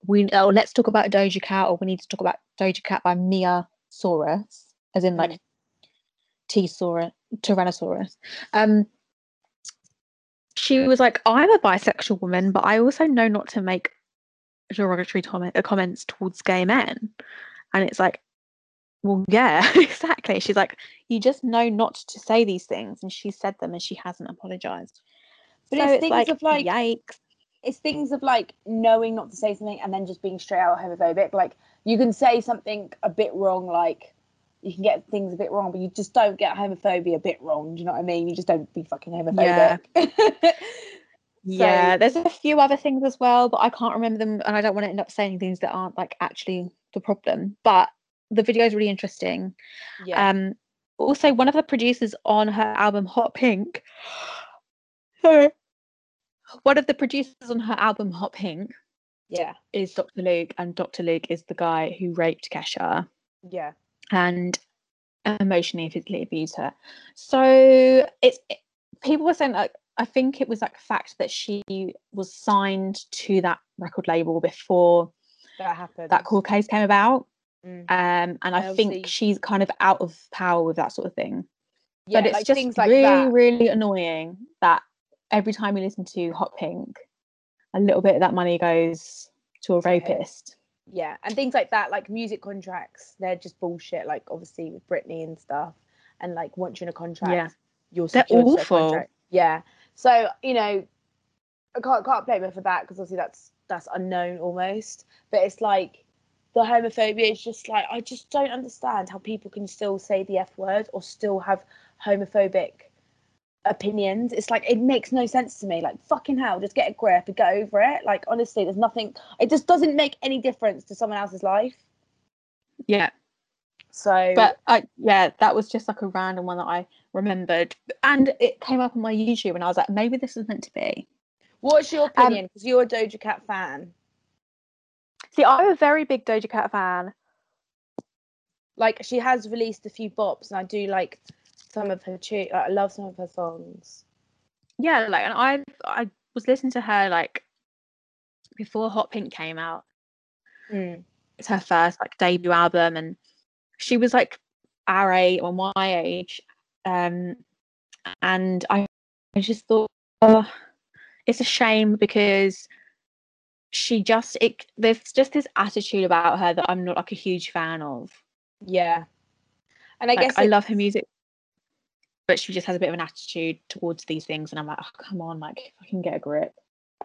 "We." Oh, let's talk about Doja Cat, or we need to talk about Doja Cat by Mia Saurus, as in like T-Saurus, Tyrannosaurus. Um, she was like, I'm a bisexual woman, but I also know not to make derogatory comment, uh, comments towards gay men. And it's like, well, yeah, exactly. She's like, you just know not to say these things. And she said them and she hasn't apologized. But so it's it's things like, of, like- yikes. it's things of like knowing not to say something and then just being straight out homophobic. Like you can say something a bit wrong, like you can get things a bit wrong, but you just don't get homophobia a bit wrong. Do you know what I mean? You just don't be fucking homophobic. Yeah. So- yeah, there's a few other things as well, but I can't remember them, and I don't want to end up saying things that aren't like actually the problem. But the video is really interesting. yeah. Um, also, one of the producers on her album Hot Pink, sorry, one of the producers on her album Hot Pink yeah. is Dr. Luke, and Dr. Luke is the guy who raped Kesha Yeah. and emotionally and physically abused her. So it's it- people were saying like I think it was like a fact that she was signed to that record label before That happened. that court case came about. Mm. Um, and I think she's kind of out of power with that sort of thing. Yeah, but it's like just like really, that. really annoying that every time you listen to Hot Pink, a little bit of that money goes to a rapist. yeah and things like that like music contracts they're just bullshit like obviously with Britney and stuff and like once you're in a contract Yeah. you're They're secured to a awful. contract. yeah so you know I can't can't blame her for that because obviously that's that's unknown almost but it's like the homophobia is just like I just don't understand how people can still say the F word or still have homophobic opinions. It's like it makes no sense to me. Like fucking hell, just get a grip and get over it. Like honestly, there's nothing. It just doesn't make any difference to someone else's life. Yeah. So, But I yeah, that was just like a random one that I remembered. And it came up on my YouTube and I was like, maybe this is meant to be. what's your um, opinion? Because you're a Doja Cat fan. See, I'm a very big Doja Cat fan. Like she has released a few bops, and I do like some of her tune. I love some of her songs. Yeah, like and I I was listening to her like before Hot Pink came out. Mm. It's her first like debut album and she was like our age or my age. Um and I I just thought oh, it's a shame because she just it there's just this attitude about her that I'm not like a huge fan of. Yeah, and I Like, guess I love her music, but she just has a bit of an attitude towards these things, and I'm like, oh, come on, like I can get a grip.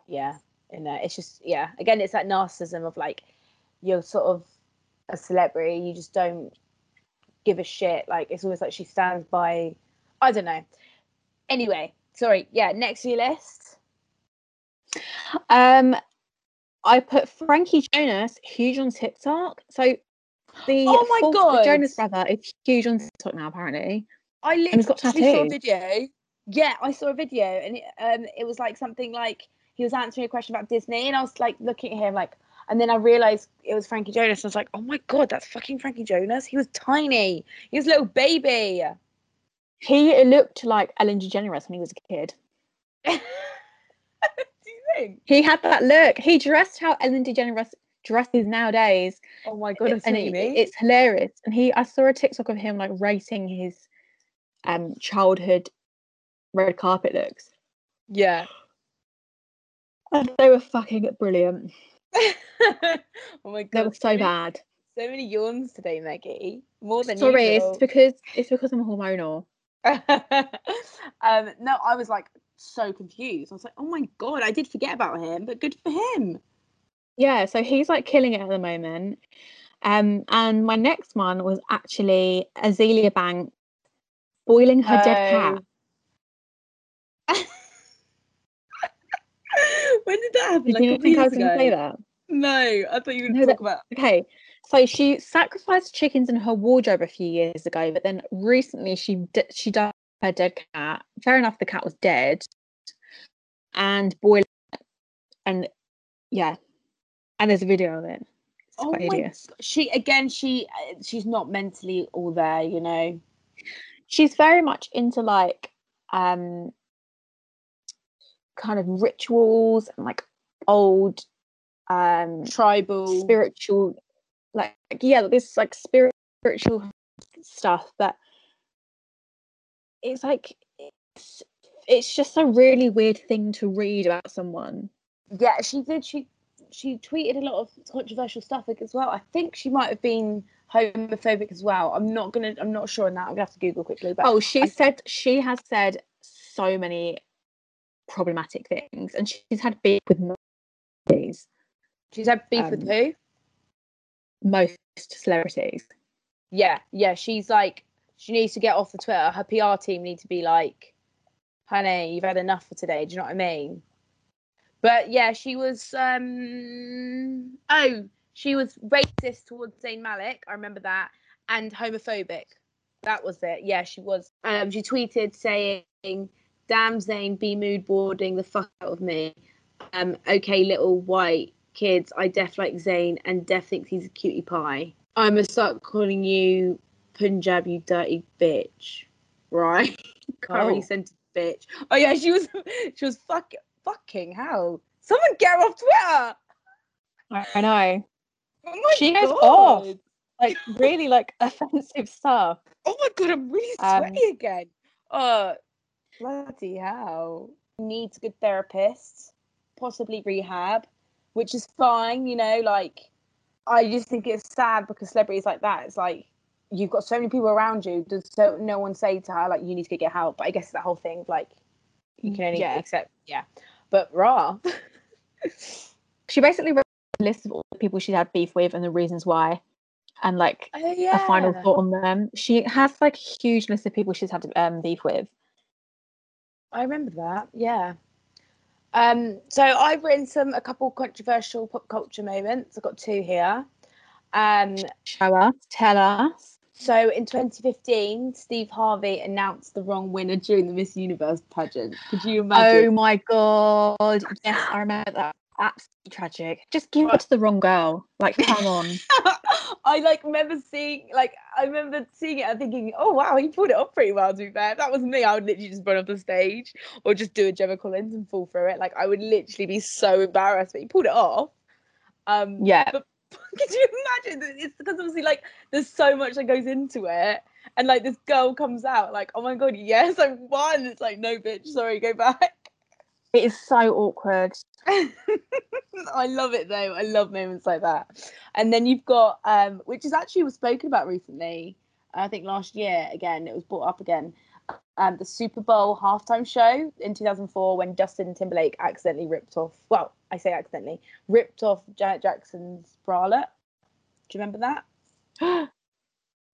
yeah in there it's just yeah again it's that narcissism of like you're sort of a celebrity you just don't give a shit like it's almost like she stands by i don't know anyway sorry yeah next to your list Um, I put Frankie Jonas huge on TikTok. So the Oh my fourth- the God. Jonas brother is huge on TikTok now. Apparently, i literally saw a video yeah i saw a video and it, um it was like something like he was answering a question about disney and i was like looking at him like and then I realized it was Frankie Jonas. I was like, "Oh my god, that's fucking Frankie Jonas." He was tiny. He was a little baby. he looked like Ellen DeGeneres when he was a kid. Do you think? He had that look. He dressed how Ellen DeGeneres dresses nowadays, Oh my god, and it- it's hilarious. And he, I saw a TikTok of him like rating his um childhood red carpet looks. yeah. And they were fucking brilliant. oh my god. They were so bad. So many yawns today, Maggie. More than Sorry, usual. it's because it's because I'm hormonal. um, no, I was like so confused. I was like, oh my god, I did forget about him, but good for him. Yeah, so he's like killing it at the moment. Um, and my next one was actually Azealia Banks boiling her dead cat. Oh. when did that happen? Did like you think I was going to say that? No, I thought you were No, going to that- talk about. Okay, so she sacrificed chickens in her wardrobe a few years ago, but then recently she d- she died her dead cat. Fair enough, the cat was dead, and boiling, and yeah, and there's a video of it. It's Oh quite my! She again. She uh, she's not mentally all there. You know. She's very much into like um kind of rituals and like old um Tribal. spiritual like yeah this like spirit- spiritual stuff but it's like it's it's just a really weird thing to read about someone Yeah, she did. She she tweeted a lot of controversial stuff like, as well. I think she might have been homophobic as well. I'm not gonna. I'm not sure on that. I'm gonna have to Google quickly. But oh she I- said she has said so many problematic things and she's had beef with these she's had beef with um, who? most celebrities Yeah, yeah. She's like, she needs to get off the Twitter. Her PR team need to be like, honey, you've had enough for today. Do you know what I mean? But yeah, she was. um Oh, she was racist towards Zayn Malik. I remember that, and homophobic. That was it. Yeah, she was. Um, she tweeted saying, "Damn Zayn, be mood boarding the fuck out of me." Um, okay, little white kids. I def like Zayn, and def thinks he's a cutie pie. I'm gonna start calling you Punjab, you dirty bitch. Right? Curry Oh. scented bitch. Oh yeah, she was. She was fuck, fucking hell. Someone get her off Twitter. I know Oh my She goes god. off. like really like offensive stuff Oh my god, I'm really Um, sweaty again. Oh, bloody hell. needs a good therapist, possibly rehab, which is fine, you know, like I just think it's sad because celebrities like that, it's like you've got so many people around you, does so no one say to her like you need to get help. But I guess it's that whole thing of, like you can only Yeah. accept yeah. But raw. She basically wrote a list of all the people she had beef with and the reasons why, and like oh a final thought on them. She has like a huge list of people she's had um, beef with. I remember that. Yeah. Um, so I've written some a couple controversial pop culture moments. I've got two here. Um, Show us, tell us. so in 2015, Steve Harvey announced the wrong winner during the Miss Universe pageant. Could you imagine? Oh my god! Yes, I remember that. Absolutely tragic. Just give it to the wrong girl. Like, come on. I like remember seeing like I remember seeing it and thinking, oh wow, he pulled it off pretty well. To be fair, if that was me, I would literally just run off the stage or just do a Gemma Collins and fall through it. Like I would literally be so embarrassed, but he pulled it off. Um, Yeah. But could you imagine? that It's because obviously like there's so much that goes into it, and like this girl comes out like, oh my god, yes, I won. It's like no, bitch, sorry, go back. It is so awkward. I love it though. I love moments like that. And then you've got um which is actually was spoken about recently. I think last year again it was brought up again. Um the Super Bowl halftime show in 2004 when Justin Timberlake accidentally ripped off well, I say accidentally, ripped off Janet Jackson's bralette. Do you remember that?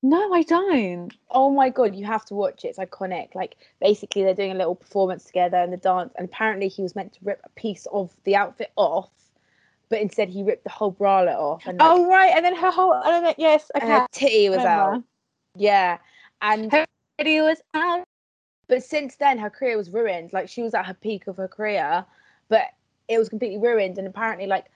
no, I don't. Oh my god, you have to watch it. It's iconic. Like basically they're doing a little performance together and the dance and apparently he was meant to rip a piece of the outfit off, but instead he ripped the whole bralette off and like, Oh right, and then her whole. I don't know. Yes, and okay. her titty was remember. out. Yeah. And Her video was out. but since then her career was ruined. Like she was at her peak of her career, but it was completely ruined and apparently like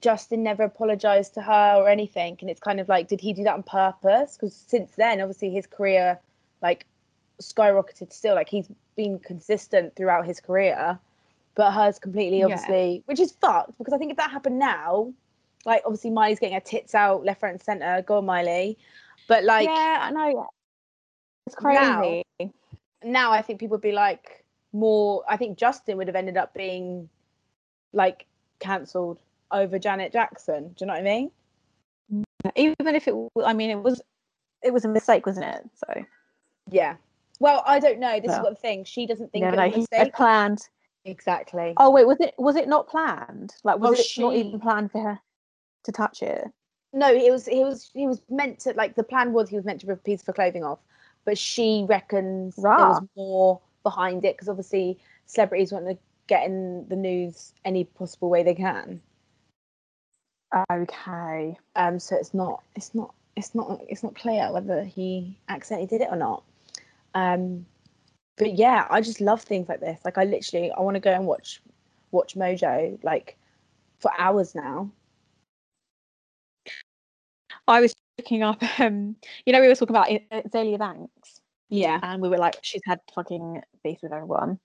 Justin never apologized to her or anything. And it's kind of like, did he do that on purpose? Because since then, obviously his career like skyrocketed still. Like he's been consistent throughout his career. But hers completely Yeah. obviously which is fucked because I think if that happened now, like obviously Miley's getting her tits out left, right, and centre, go on Miley. But like yeah, I know. It's Now- crazy. now I think people would be like more. I think Justin would have ended up being like cancelled over Janet Jackson. Do you know what I mean? Even if it, I mean, it was, it was a mistake, wasn't it? So Yeah. Well, I don't know. This is Well, what the thing. She doesn't think yeah, it no, was a mistake. planned. Exactly. Oh wait, was it was it not planned? Like was Oh, it not even planned for her to touch it? No, it was. He was. He was meant to. Like the plan was, he was meant to rip a piece of her clothing off, but she reckons there was more behind it because obviously celebrities want to get in the news any possible way they can. Okay. um so it's not it's not it's not it's not clear whether he accidentally did it or not um but yeah i just love things like this like i literally i want to go and watch watch mojo like for hours now I was looking up. Um, you know, we were talking about I- Azealia Banks, yeah and we were like, she's had fucking beef with everyone.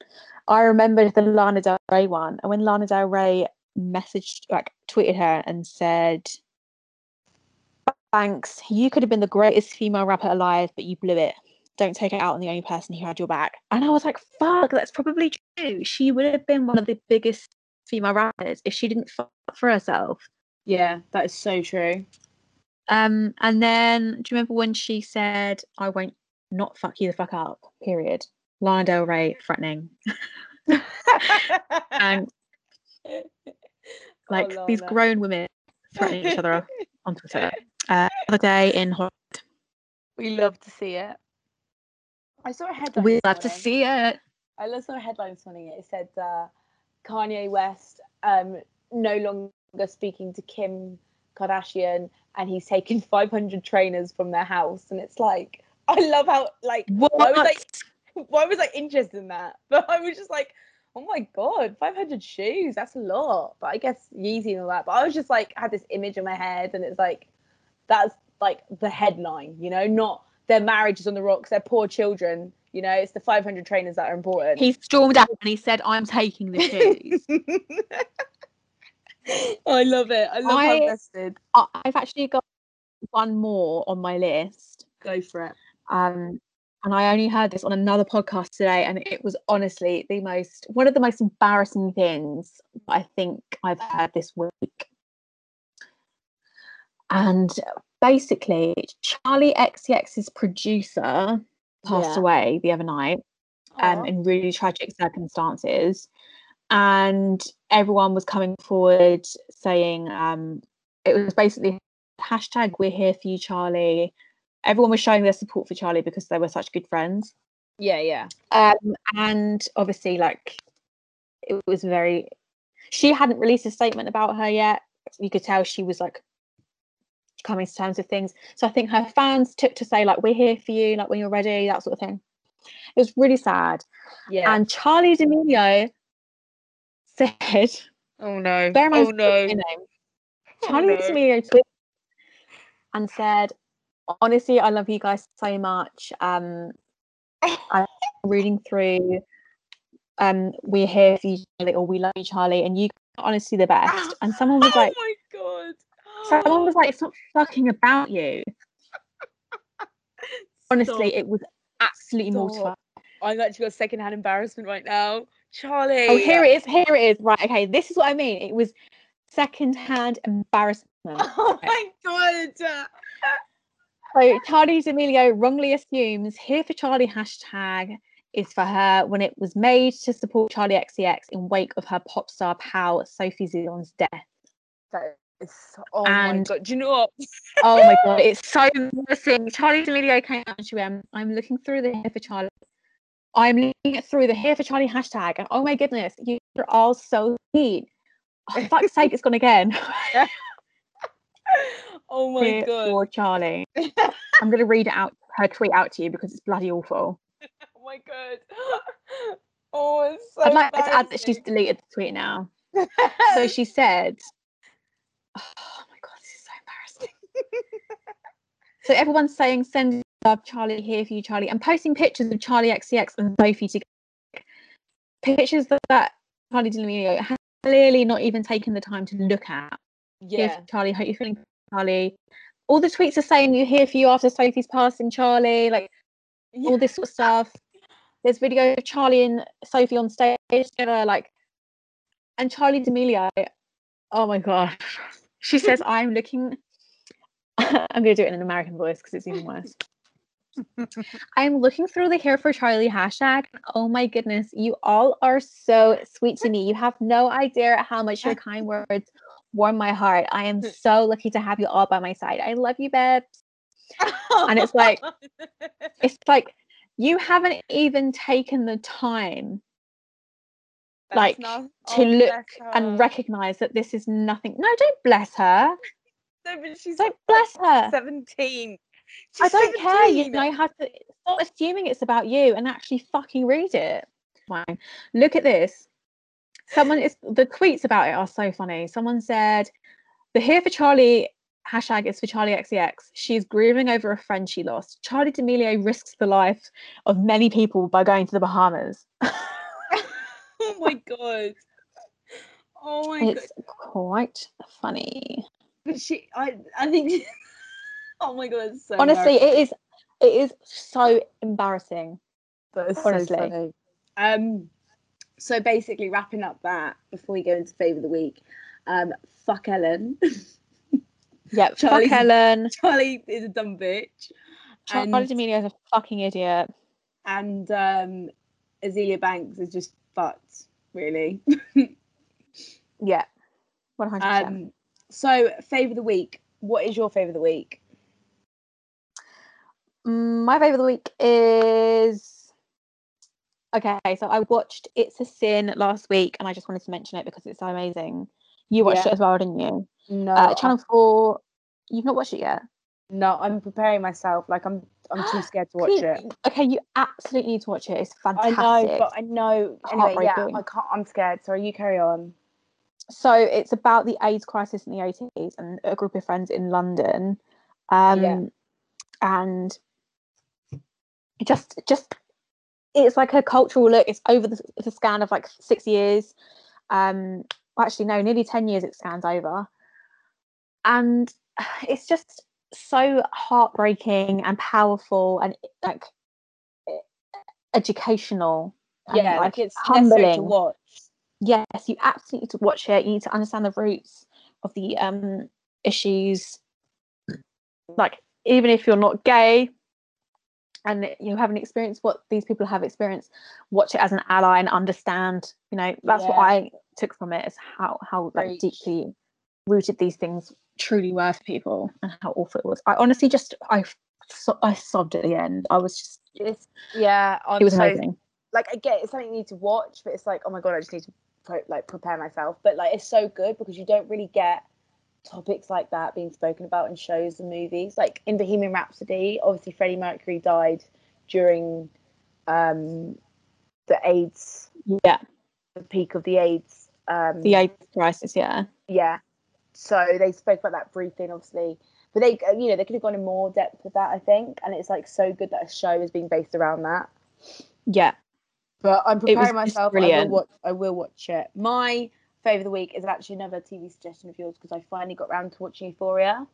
I remembered the Lana Del Rey one, and when Lana Del Rey messaged, like, tweeted her and said, Thanks, you could have been the greatest female rapper alive, but you blew it. Don't take it out on the only person who had your back." And I was like, "Fuck, that's probably true. She would have been one of the biggest female rappers if she didn't fuck for herself." yeah that is so true Um, and then do you remember when she said, "I won't not fuck you the fuck up"? Period. Lana Del Rey threatening, and like these grown women threatening each other on Twitter. Uh, the other day in Hollywood, we love to see it i saw a headline we love to see it. I saw a headline this morning. It said uh, Kanye West um, no longer speaking to Kim Kardashian, and he's taken 500 trainers from their house. And it's like, I love how like What? I was like, why was I interested in that? But I was just like, oh my god, 500 shoes, that's a lot. But I guess Yeezy and all that. But I was just like, had this image in my head, and it's like, that's like the headline, you know, not their marriage is on the rocks, their poor children. You know, it's the 500 trainers that are important. he stormed out and he said, "I'm taking the shoes." I love it. I love how I- invested. I- I've actually got one more on my list. Go for it. Um, and I only heard this on another podcast today, and it was honestly the most one of the most embarrassing things I think I've heard this week. And basically, Charlie XCX's producer passed Yeah. away the other night um, in really tragic circumstances. And everyone was coming forward saying um, it was basically hashtag we're here for you, Charlie. Everyone was showing their support for Charlie because they were such good friends. yeah, yeah. Um, and obviously, like, it was very, she hadn't released a statement about her yet. You could tell she was like coming to terms with things. So I think her fans took to say, like, we're here for you, like, when you're ready, that sort of thing. It was really sad. Yeah. And Charlie D'Amelio said, oh no. bear in mind, oh no. name. Oh, Charlie no. D'Amelio tweeted and said, honestly, I love you guys so much. Um, I'm reading through um we're here for you charlie or we love you charlie and you honestly the best and someone was like oh my god. someone was like it's not fucking about you honestly Stop. it was absolutely Stop. mortifying I've actually got secondhand embarrassment right now. Charlie. oh here it is here it is right okay this is what i mean it was second-hand embarrassment Oh my god. So charlie d'amelio wrongly assumes here for charlie hashtag is for her when it was made to support charlie xcx in wake of her pop star pal sophie xeon's death That is so, oh my And- god. Do you know what? Oh my god, it's so embarrassing. Charlie D'Amelio came out and she went, I'm looking through the Here for Charlie. I'm looking through the Here for Charlie hashtag, and oh my goodness, you're all so sweet. Oh, for fuck's sake, it's gone again. Oh, Oh my Here god. for Charlie. Oh I'm going to read it out, her tweet out to you because it's bloody awful. Oh my god. Oh, it's so I'd like to add that she's deleted the tweet now. So she said, Oh my god, this is so embarrassing. so everyone's saying, send love, Charlie, here for you, Charlie, and posting pictures of Charlie XCX and Sophie together. Pictures that, that Charlie D'Amelio has clearly not even taken the time to look at. Yeah. Charlie, hope you're feeling Charlie. All the tweets are saying you're here for you after Sophie's passing, Charlie, like all this sort of stuff. There's video of Charlie and Sophie on stage together, like, and Charlie D'Amelio. Oh my god, she says, "I'm looking." I'm gonna do it in an American voice because it's even worse. I'm looking through the Here for Charlie hashtag. Oh my goodness, you all are so sweet to me. You have no idea how much your kind words warm my heart. I am hmm. so lucky to have you all by my side. I love you, babes. And it's like- It's like you haven't even taken the time like, not- to oh, look and recognize that this is nothing. No, don't bless her. No, but she's Don't like bless her. 17. I don't care. You 17. know how to stop assuming it's about you and actually fucking read it. Fine. Look at this. Someone is the tweets about it are so funny. Someone said the here for Charlie hashtag is for Charlie XCX. She's grieving over a friend she lost. Charlie D'Amelio risks the life of many people by going to the Bahamas. oh my god. Oh my god. It's quite funny. But she, I, I think. oh my god, it's so. Honestly, it is it is so embarrassing. But so honestly. funny. Um, so basically, wrapping up that before we go into favour of the week, um, fuck Ellen. Charlie's- fuck Ellen. Charlie is a dumb bitch, Charlie and D'Amelio is a fucking idiot. and um, Azealia Banks is just fucked, really. Yeah, one hundred percent. Um, so favour of the week. What is your favour of the week? Mm, My favourite of the week is okay. So I watched It's a Sin last week, and I just wanted to mention it because it's so amazing. You watched Yeah. it as well, didn't you? No, Uh, Channel Four. You've not watched it yet. no, I'm preparing myself. Like I'm, I'm too scared to watch it. Okay, you absolutely need to watch it. It's fantastic. I know, but I know. Anyway, yeah, I can't. I'm scared. Sorry, you carry on. so it's about the AIDS crisis in the 80s and a group of friends in London. Um, and just just it's like a cultural look. It's over the, the scan of like six years. Um, actually, no, nearly 10 years it scans over. And it's just so heartbreaking and powerful and like educational. and, yeah, like it's necessary to watch. Yes, you absolutely need to watch it. You need to understand the roots of the um issues. Like, even if you're not gay and you haven't experienced what these people have experienced, watch it as an ally and understand. You know, that's what I took from it is how how like Preach. deeply rooted these things truly were for people and how awful it was. I honestly just I so, I sobbed at the end. I was just It's yeah, I'm it was so amazing. like I get it's something you need to watch, but it's like, oh my god, I just need to like prepare myself. But like it's so good because you don't really get topics like that being spoken about in shows and movies. Like in Bohemian Rhapsody, obviously Freddie Mercury died during um the AIDS Yeah, the peak of the AIDS um the AIDS crisis. Yeah, yeah. So they spoke about that briefly, and obviously, but they, uh, you know, they could have gone in more depth with that, I think. And it's like so good that a show is being based around that. yeah. But I'm preparing myself. I will watch. I will watch it. My favorite of the week is actually another TV suggestion of yours because I finally got round to watching Euphoria.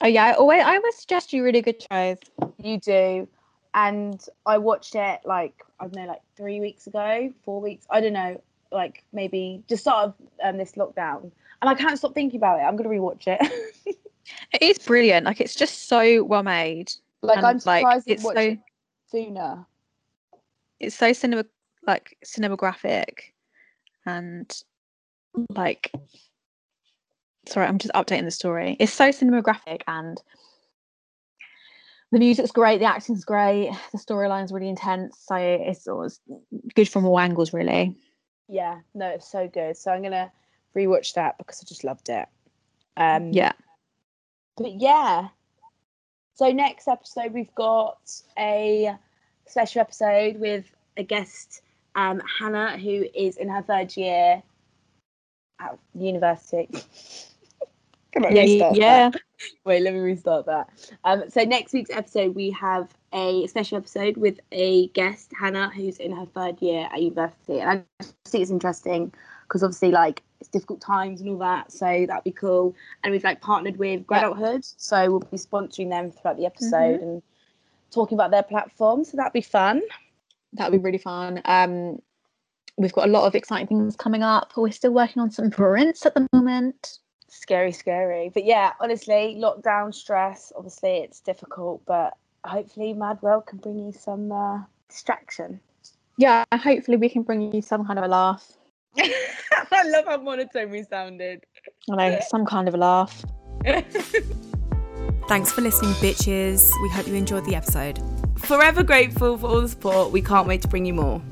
Oh yeah, I always I always suggest you really good shows. You do, and I watched it like I don't know, like three weeks ago, four weeks. I don't know, like maybe just start of um, this lockdown, and I can't stop thinking about it. I'm gonna rewatch it. It is brilliant. Like it's just so well made. like and, I'm surprised it's so it sooner. it's so cinema like cinematographic and like sorry, I'm just updating the story. It's so cinematographic and the music's great, the acting's great, the storyline's really intense. So it's always good from all angles, really. Yeah, no, it's so good. So I'm gonna rewatch that because I just loved it. Um, Yeah. but yeah. So next episode we've got a special episode with a guest, um, Hannah, who is in her third year at university. Yeah, yeah. Wait, let me restart that. Um, so next week's episode, we have a special episode with a guest, Hannah, who's in her third year at university, and I just think it's interesting because obviously, like, it's difficult times and all that, so that'd be cool. And we've like partnered with Yeah. Gradulthood, so we'll be sponsoring them throughout the episode and talking about their platform, so that'd be fun. That would be really fun. Um we've got a lot of exciting things coming up. We're still working on some prints at the moment. Scary, scary, but yeah, honestly, lockdown stress. Obviously, it's difficult, but hopefully, Madwell can bring you some uh, distraction. Yeah, hopefully we can bring you some kind of a laugh. I love how monotone we sounded. I know, some kind of a laugh. Thanks for listening, bitches. We hope you enjoyed the episode. Forever grateful for all the support. We can't wait to bring you more.